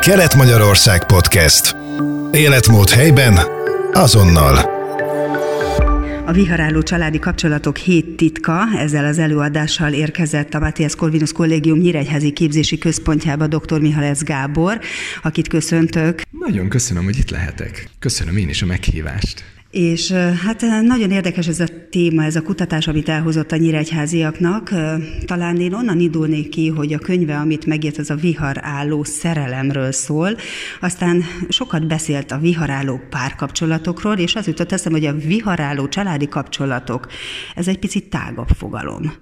Kelet-Magyarország Podcast. Életmód helyben, azonnal. A viharálló családi kapcsolatok hét titka, ezzel az előadással érkezett a Matthias Corvinus Kollégium Nyíregyházi Képzési Központjába dr. Mihalec Gábor, akit köszöntök. Nagyon köszönöm, hogy itt lehetek. Köszönöm én is a meghívást. És hát nagyon érdekes ez a téma, ez a kutatás, amit elhozott a nyíregyháziaknak. Talán én onnan indulnék ki, hogy a könyve, amit megírt, az a viharálló szerelemről szól. Aztán sokat beszélt a viharálló párkapcsolatokról, és az jutott eszem, hogy a viharálló családi kapcsolatok, ez egy picit tágabb fogalom.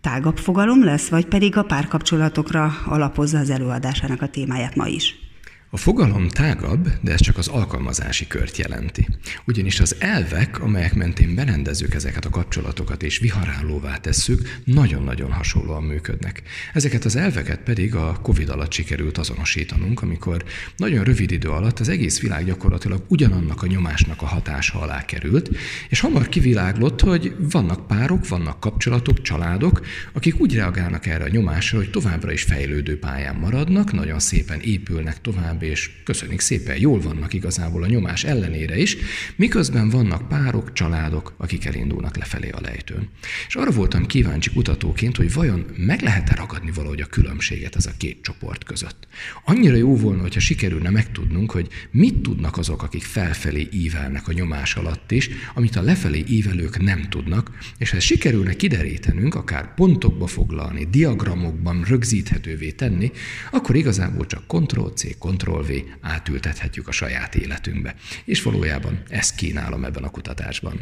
Tágabb fogalom lesz, vagy pedig a párkapcsolatokra alapozza az előadásának a témáját ma is? A fogalom tágabb, de ez csak az alkalmazási kört jelenti. Ugyanis az elvek, amelyek mentén berendezzük ezeket a kapcsolatokat és viharállóvá tesszük, nagyon-nagyon hasonlóan működnek. Ezeket az elveket pedig a COVID alatt sikerült azonosítanunk, amikor nagyon rövid idő alatt az egész világ gyakorlatilag ugyanannak a nyomásnak a hatása alá került, és hamar kiviláglott, hogy vannak párok, vannak kapcsolatok, családok, akik úgy reagálnak erre a nyomásra, hogy továbbra is fejlődő pályán maradnak, nagyon szépen épülnek tovább, tovább, és köszönjük szépen, jól vannak igazából a nyomás ellenére is, miközben vannak párok, családok, akik elindulnak lefelé a lejtőn. És arra voltam kíváncsi kutatóként, hogy vajon meg lehet-e ragadni valahogy a különbséget ez a két csoport között. Annyira jó volna, hogyha sikerülne megtudnunk, hogy mit tudnak azok, akik felfelé ívelnek a nyomás alatt is, amit a lefelé ívelők nem tudnak, és ha ez sikerülne kiderítenünk, akár pontokba foglalni, diagramokban rögzíthetővé tenni, akkor igazából csak Ctrl-C, Ctrl Ctrl-V átültethetjük a saját életünkbe. És valójában ezt kínálom ebben a kutatásban.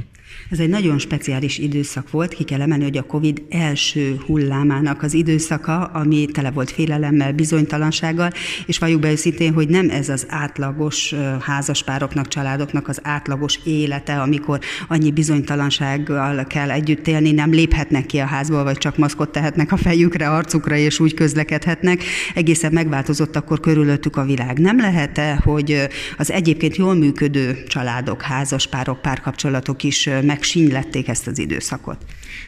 Ez egy nagyon speciális időszak volt, ki kell emelni, hogy a COVID első hullámának az időszaka, ami tele volt félelemmel, bizonytalansággal, és valljuk be őszintén, hogy nem ez az átlagos házaspároknak, családoknak az átlagos élete, amikor annyi bizonytalansággal kell együtt élni, nem léphetnek ki a házból, vagy csak maszkot tehetnek a fejükre, arcukra, és úgy közlekedhetnek. Egészen megváltozott akkor körülöttük a világ meg. Nem lehet-e, hogy az egyébként jól működő családok, házaspárok, párkapcsolatok is megsínylették ezt az időszakot?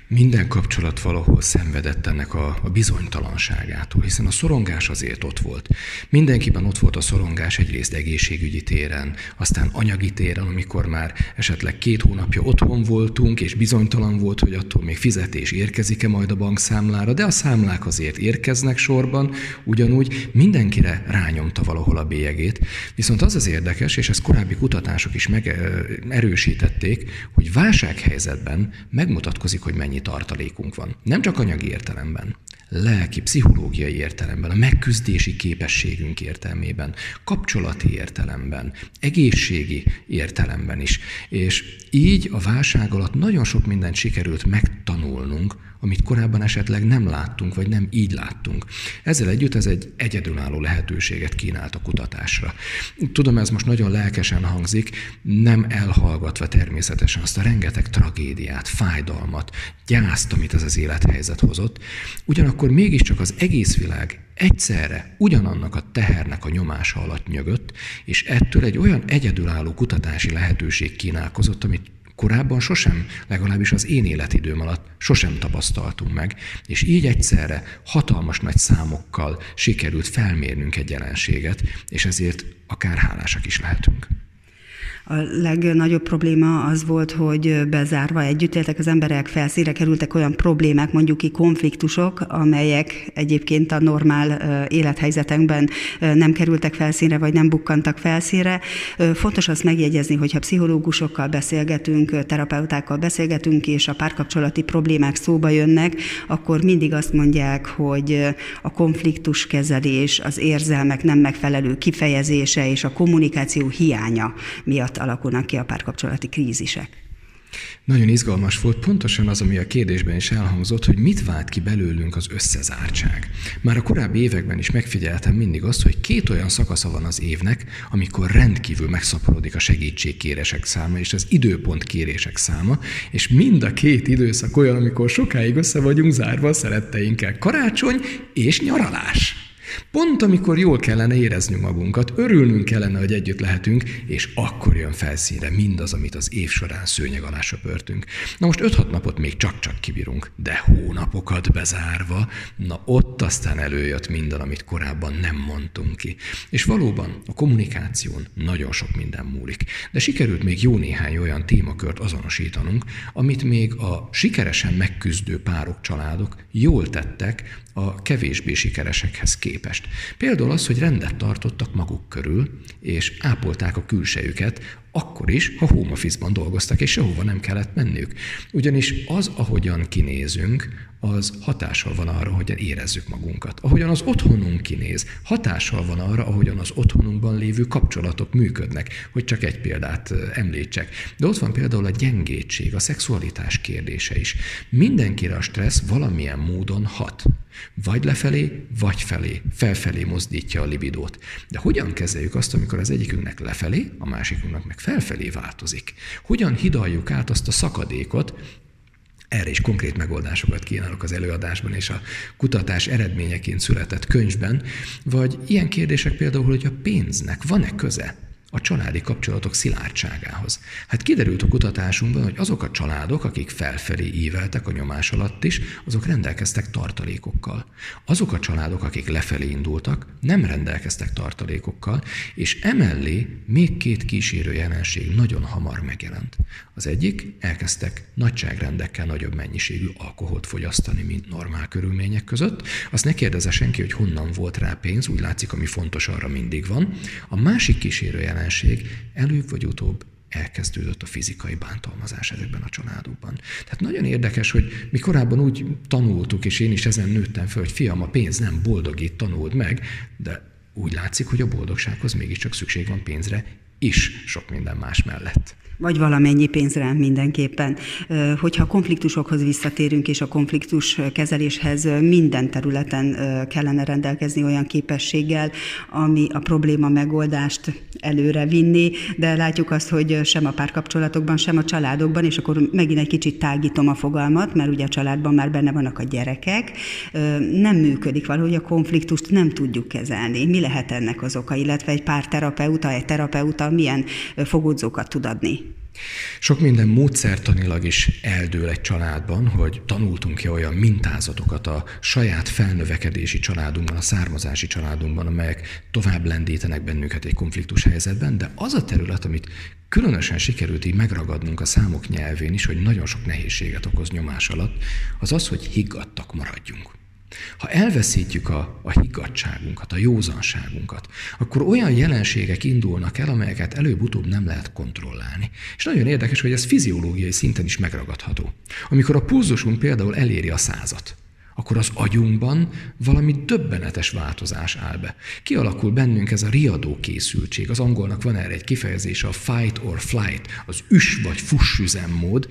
Minden kapcsolat valahol szenvedett ennek a, a bizonytalanságától, hiszen a szorongás azért ott volt. Mindenkiben ott volt a szorongás egyrészt egészségügyi téren, aztán anyagi téren, amikor már esetleg két hónapja otthon voltunk, és bizonytalan volt, hogy attól még fizetés érkezik-e majd a bankszámlára, de a számlák azért érkeznek sorban, ugyanúgy mindenkire rányomta valahol a bélyegét. Viszont az az érdekes, és ezt korábbi kutatások is megerősítették, hogy válsághelyzetben megmutatkozik, hogy mennyi tartalékunk van. Nem csak anyagi értelemben, lelki, pszichológiai értelemben, a megküzdési képességünk értelmében, kapcsolati értelemben, egészségi értelemben is. És így a válság alatt nagyon sok mindent sikerült megtanulnunk, amit korábban esetleg nem láttunk, vagy nem így láttunk. Ezzel együtt ez egy egyedülálló lehetőséget kínált a kutatásra. Tudom, ez most nagyon lelkesen hangzik, nem elhallgatva természetesen azt a rengeteg tragédiát, fájdalmat, gyászt, amit ez az élethelyzet hozott, ugyanakkor mégiscsak az egész világ egyszerre ugyanannak a tehernek a nyomása alatt nyögött, és ettől egy olyan egyedülálló kutatási lehetőség kínálkozott, amit korábban sosem, legalábbis az én életidőm alatt sosem tapasztaltunk meg, és így egyszerre hatalmas nagy számokkal sikerült felmérnünk egy jelenséget, és ezért akár hálásak is lehetünk. A legnagyobb probléma az volt, hogy bezárva együtt éltek az emberek, felszíre kerültek olyan problémák, mondjuk ki konfliktusok, amelyek egyébként a normál élethelyzetekben nem kerültek felszínre, vagy nem bukkantak felszínre. Fontos azt megjegyezni, hogy ha pszichológusokkal beszélgetünk, terapeutákkal beszélgetünk, és a párkapcsolati problémák szóba jönnek, akkor mindig azt mondják, hogy a konfliktus kezelés, az érzelmek nem megfelelő kifejezése és a kommunikáció hiánya miatt alakulnak ki a párkapcsolati krízisek. Nagyon izgalmas volt pontosan az, ami a kérdésben is elhangzott, hogy mit vált ki belőlünk az összezártság. Már a korábbi években is megfigyeltem mindig azt, hogy két olyan szakasza van az évnek, amikor rendkívül megszaporodik a segítségkérések száma és az időpont kérések száma, és mind a két időszak olyan, amikor sokáig össze vagyunk zárva a szeretteinkkel. Karácsony és nyaralás. Pont amikor jól kellene éreznünk magunkat, örülnünk kellene, hogy együtt lehetünk, és akkor jön felszínre mindaz, amit az év során szőnyeg alá söpörtünk. Na most 5-6 napot még csak-csak kibírunk, de hónapokat bezárva, na ott aztán előjött minden, amit korábban nem mondtunk ki. És valóban a kommunikáción nagyon sok minden múlik. De sikerült még jó néhány olyan témakört azonosítanunk, amit még a sikeresen megküzdő párok, családok jól tettek a kevésbé sikeresekhez képest. Például az, hogy rendet tartottak maguk körül, és ápolták a külsejüket, akkor is, ha home office-ban dolgoztak, és sehova nem kellett menniük. Ugyanis az, ahogyan kinézünk, az hatással van arra, hogyan érezzük magunkat. Ahogyan az otthonunk kinéz, hatással van arra, ahogyan az otthonunkban lévő kapcsolatok működnek, hogy csak egy példát említsek. De ott van például a gyengétség, a szexualitás kérdése is. Mindenkire a stressz valamilyen módon hat. Vagy lefelé, vagy felé, felfelé mozdítja a libidót. De hogyan kezeljük azt, amikor az egyikünknek lefelé, a másikunknak meg felfelé változik? Hogyan hidaljuk át azt a szakadékot, erre is konkrét megoldásokat kínálok az előadásban és a kutatás eredményeként született könyvben, vagy ilyen kérdések például, hogy a pénznek van-e köze a családi kapcsolatok szilárdságához. Hát kiderült a kutatásunkban, hogy azok a családok, akik felfelé íveltek a nyomás alatt is, azok rendelkeztek tartalékokkal. Azok a családok, akik lefelé indultak, nem rendelkeztek tartalékokkal, és emellé még két kísérő jelenség nagyon hamar megjelent. Az egyik, elkezdtek nagyságrendekkel nagyobb mennyiségű alkoholt fogyasztani, mint normál körülmények között. Azt ne kérdezze senki, hogy honnan volt rá pénz, úgy látszik, ami fontos, arra mindig van. A másik kísérő jelenség előbb vagy utóbb elkezdődött a fizikai bántalmazás ezekben a családokban. Tehát nagyon érdekes, hogy mi korábban úgy tanultuk, és én is ezen nőttem fel, hogy fiam, a pénz nem boldogít, tanuld meg, de úgy látszik, hogy a boldogsághoz mégiscsak szükség van pénzre is sok minden más mellett vagy valamennyi pénzre mindenképpen. Hogyha konfliktusokhoz visszatérünk, és a konfliktus kezeléshez minden területen kellene rendelkezni olyan képességgel, ami a probléma megoldást előre vinni, de látjuk azt, hogy sem a párkapcsolatokban, sem a családokban, és akkor megint egy kicsit tágítom a fogalmat, mert ugye a családban már benne vannak a gyerekek, nem működik valahogy a konfliktust nem tudjuk kezelni. Mi lehet ennek az oka, illetve egy párterapeuta, egy terapeuta milyen fogódzókat tud adni? Sok minden módszertanilag is eldől egy családban, hogy tanultunk ki olyan mintázatokat a saját felnövekedési családunkban, a származási családunkban, amelyek tovább lendítenek bennünket egy konfliktus helyzetben, de az a terület, amit különösen sikerült így megragadnunk a számok nyelvén is, hogy nagyon sok nehézséget okoz nyomás alatt, az az, hogy higgadtak maradjunk. Ha elveszítjük a, a higgadságunkat, a józanságunkat, akkor olyan jelenségek indulnak el, amelyeket előbb-utóbb nem lehet kontrollálni. És nagyon érdekes, hogy ez fiziológiai szinten is megragadható. Amikor a pulzusunk például eléri a százat, akkor az agyunkban valami döbbenetes változás áll be. Kialakul bennünk ez a riadó készültség. Az angolnak van erre egy kifejezése, a fight or flight, az üs vagy fuss üzemmód,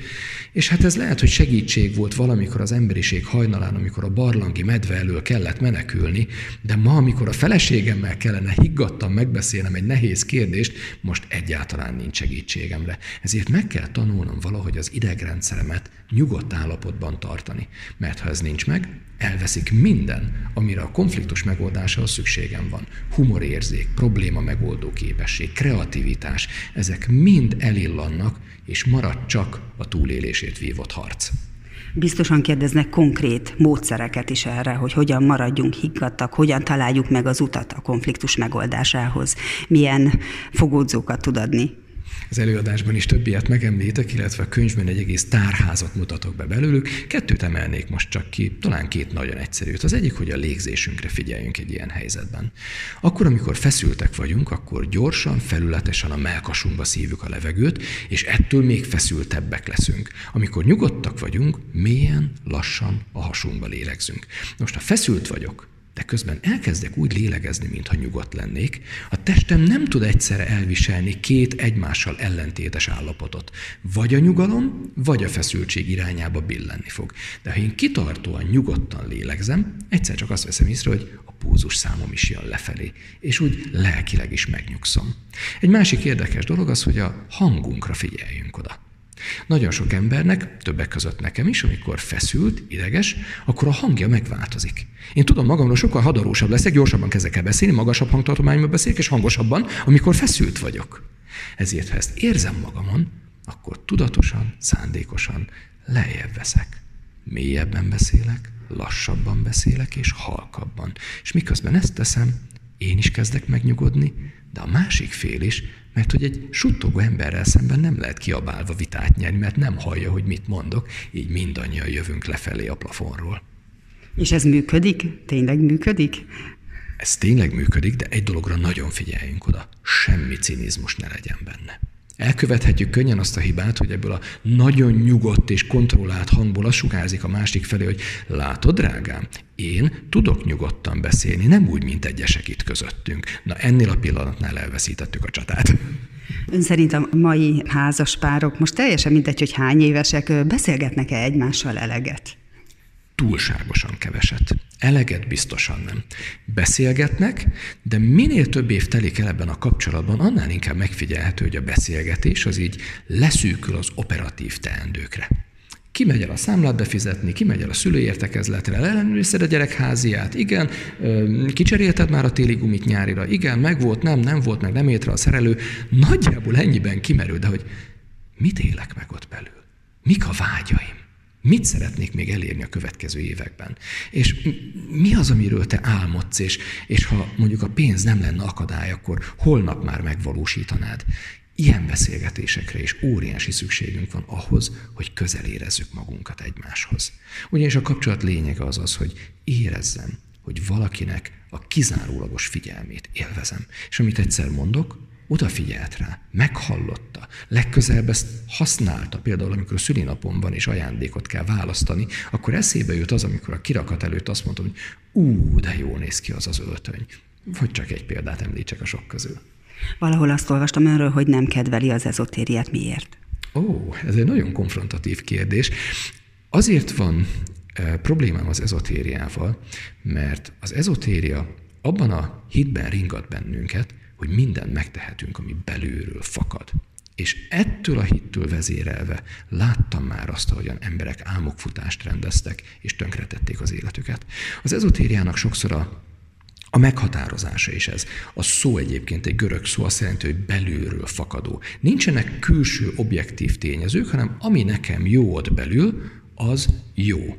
és hát ez lehet, hogy segítség volt valamikor az emberiség hajnalán, amikor a barlangi medve elől kellett menekülni, de ma, amikor a feleségemmel kellene higgadtan megbeszélnem egy nehéz kérdést, most egyáltalán nincs segítségemre. Ezért meg kell tanulnom valahogy az idegrendszeremet nyugodt állapotban tartani, mert ha ez nincs meg, elveszik minden, amire a konfliktus megoldásához szükségem van. Humorérzék, probléma megoldó képesség, kreativitás, ezek mind elillannak, és marad csak a túlélését vívott harc. Biztosan kérdeznek konkrét módszereket is erre, hogy hogyan maradjunk higgadtak, hogyan találjuk meg az utat a konfliktus megoldásához, milyen fogódzókat tud adni. Az előadásban is több ilyet megemlítek, illetve a könyvben egy egész tárházat mutatok be belőlük. Kettőt emelnék most csak ki, talán két nagyon egyszerűt. Az egyik, hogy a légzésünkre figyeljünk egy ilyen helyzetben. Akkor, amikor feszültek vagyunk, akkor gyorsan, felületesen a melkasunkba szívjuk a levegőt, és ettől még feszültebbek leszünk. Amikor nyugodtak vagyunk, mélyen, lassan a hasunkba lélegzünk. Most, ha feszült vagyok, de közben elkezdek úgy lélegezni, mintha nyugodt lennék, a testem nem tud egyszerre elviselni két egymással ellentétes állapotot. Vagy a nyugalom, vagy a feszültség irányába billenni fog. De ha én kitartóan nyugodtan lélegzem, egyszer csak azt veszem észre, hogy a púzus számom is jön lefelé, és úgy lelkileg is megnyugszom. Egy másik érdekes dolog az, hogy a hangunkra figyeljünk oda. Nagyon sok embernek, többek között nekem is, amikor feszült, ideges, akkor a hangja megváltozik. Én tudom magamról sokkal hadarósabb leszek, gyorsabban kezdek el beszélni, magasabb hangtartományban beszélek, és hangosabban, amikor feszült vagyok. Ezért, ha ezt érzem magamon, akkor tudatosan, szándékosan lejjebb veszek. Mélyebben beszélek, lassabban beszélek, és halkabban. És miközben ezt teszem, én is kezdek megnyugodni, de a másik fél is, mert hogy egy suttogó emberrel szemben nem lehet kiabálva vitát nyerni, mert nem hallja, hogy mit mondok, így mindannyian jövünk lefelé a plafonról. És ez működik? Tényleg működik? Ez tényleg működik, de egy dologra nagyon figyeljünk oda. Semmi cinizmus ne legyen benne. Elkövethetjük könnyen azt a hibát, hogy ebből a nagyon nyugodt és kontrollált hangból az sugárzik a másik felé, hogy látod, drágám, én tudok nyugodtan beszélni, nem úgy, mint egyesek itt közöttünk. Na ennél a pillanatnál elveszítettük a csatát. Ön szerint a mai házas párok, most teljesen mindegy, hogy hány évesek, beszélgetnek-e egymással eleget? túlságosan keveset. Eleget biztosan nem. Beszélgetnek, de minél több év telik el ebben a kapcsolatban, annál inkább megfigyelhető, hogy a beszélgetés az így leszűkül az operatív teendőkre. Ki megy el a számlát befizetni, ki megy el a szülői értekezletre, ellenőrizted a gyerek háziát, igen, kicserélted már a téli gumit nyárira, igen, meg volt, nem, nem volt, meg nem értre a szerelő. Nagyjából ennyiben kimerül, de hogy mit élek meg ott belül? Mik a vágyaim? Mit szeretnék még elérni a következő években? És mi az, amiről te álmodsz, és, és ha mondjuk a pénz nem lenne akadály, akkor holnap már megvalósítanád? Ilyen beszélgetésekre is óriási szükségünk van ahhoz, hogy közel érezzük magunkat egymáshoz. Ugyanis a kapcsolat lényege az az, hogy érezzem, hogy valakinek a kizárólagos figyelmét élvezem. És amit egyszer mondok, odafigyelt rá, meghallotta, legközelebb ezt használta, például amikor a szülinapon van és ajándékot kell választani, akkor eszébe jut az, amikor a kirakat előtt azt mondta, hogy ú, de jól néz ki az az öltöny. Vagy csak egy példát említsek a sok közül. Valahol azt olvastam önről, hogy nem kedveli az ezotériát. Miért? Ó, ez egy nagyon konfrontatív kérdés. Azért van e, problémám az ezotériával, mert az ezotéria abban a hitben ringat bennünket, hogy mindent megtehetünk, ami belülről fakad. És ettől a hittől vezérelve láttam már azt, ahogyan emberek álmokfutást rendeztek, és tönkretették az életüket. Az ezotériának sokszor a a meghatározása is ez. A szó egyébként egy görög szó azt jelenti, hogy belülről fakadó. Nincsenek külső objektív tényezők, hanem ami nekem jó ott belül, az jó.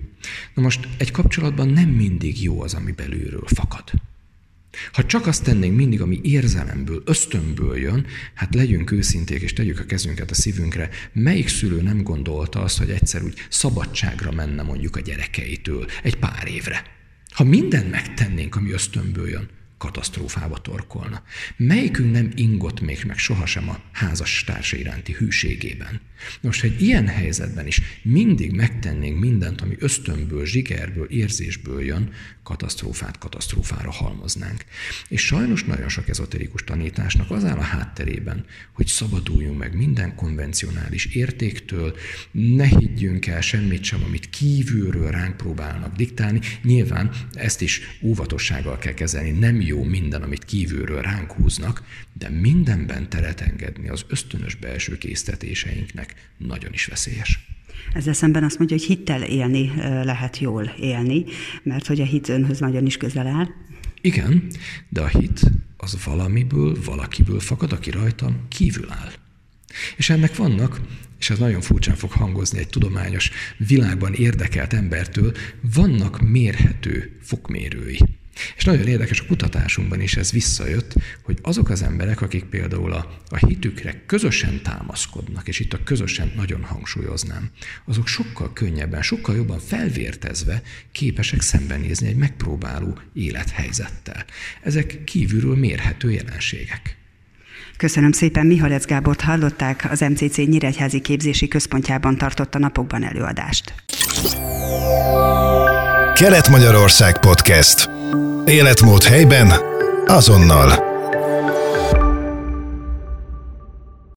Na most egy kapcsolatban nem mindig jó az, ami belülről fakad. Ha csak azt tennénk mindig, ami érzelemből, ösztönből jön, hát legyünk őszinték, és tegyük a kezünket a szívünkre. Melyik szülő nem gondolta azt, hogy egyszer úgy szabadságra menne mondjuk a gyerekeitől egy pár évre? Ha mindent megtennénk, ami ösztönből jön, katasztrófába torkolna. Melyikünk nem ingott még meg sohasem a házas társa iránti hűségében? Most, egy ilyen helyzetben is mindig megtennénk mindent, ami ösztönből, zsigerből, érzésből jön, katasztrófát katasztrófára halmoznánk. És sajnos nagyon sok ezoterikus tanításnak az áll a hátterében, hogy szabaduljunk meg minden konvencionális értéktől, ne higgyünk el semmit sem, amit kívülről ránk próbálnak diktálni. Nyilván ezt is óvatossággal kell kezelni, nem jó minden, amit kívülről ránk húznak, de mindenben teret engedni az ösztönös belső késztetéseinknek nagyon is veszélyes. Ezzel szemben azt mondja, hogy hittel élni lehet jól élni, mert hogy a hit önhöz nagyon is közel áll. Igen, de a hit az valamiből, valakiből fakad, aki rajtam kívül áll. És ennek vannak, és ez nagyon furcsán fog hangozni egy tudományos világban érdekelt embertől, vannak mérhető fokmérői. És nagyon érdekes a kutatásunkban is ez visszajött, hogy azok az emberek, akik például a, a hitükre közösen támaszkodnak, és itt a közösen nagyon hangsúlyoznám, azok sokkal könnyebben, sokkal jobban felvértezve képesek szembenézni egy megpróbáló élethelyzettel. Ezek kívülről mérhető jelenségek. Köszönöm szépen, Mihalec Gábort hallották, az MCC Nyíregyházi Képzési Központjában tartott a napokban előadást. Kelet-Magyarország Podcast. Életmód helyben, azonnal.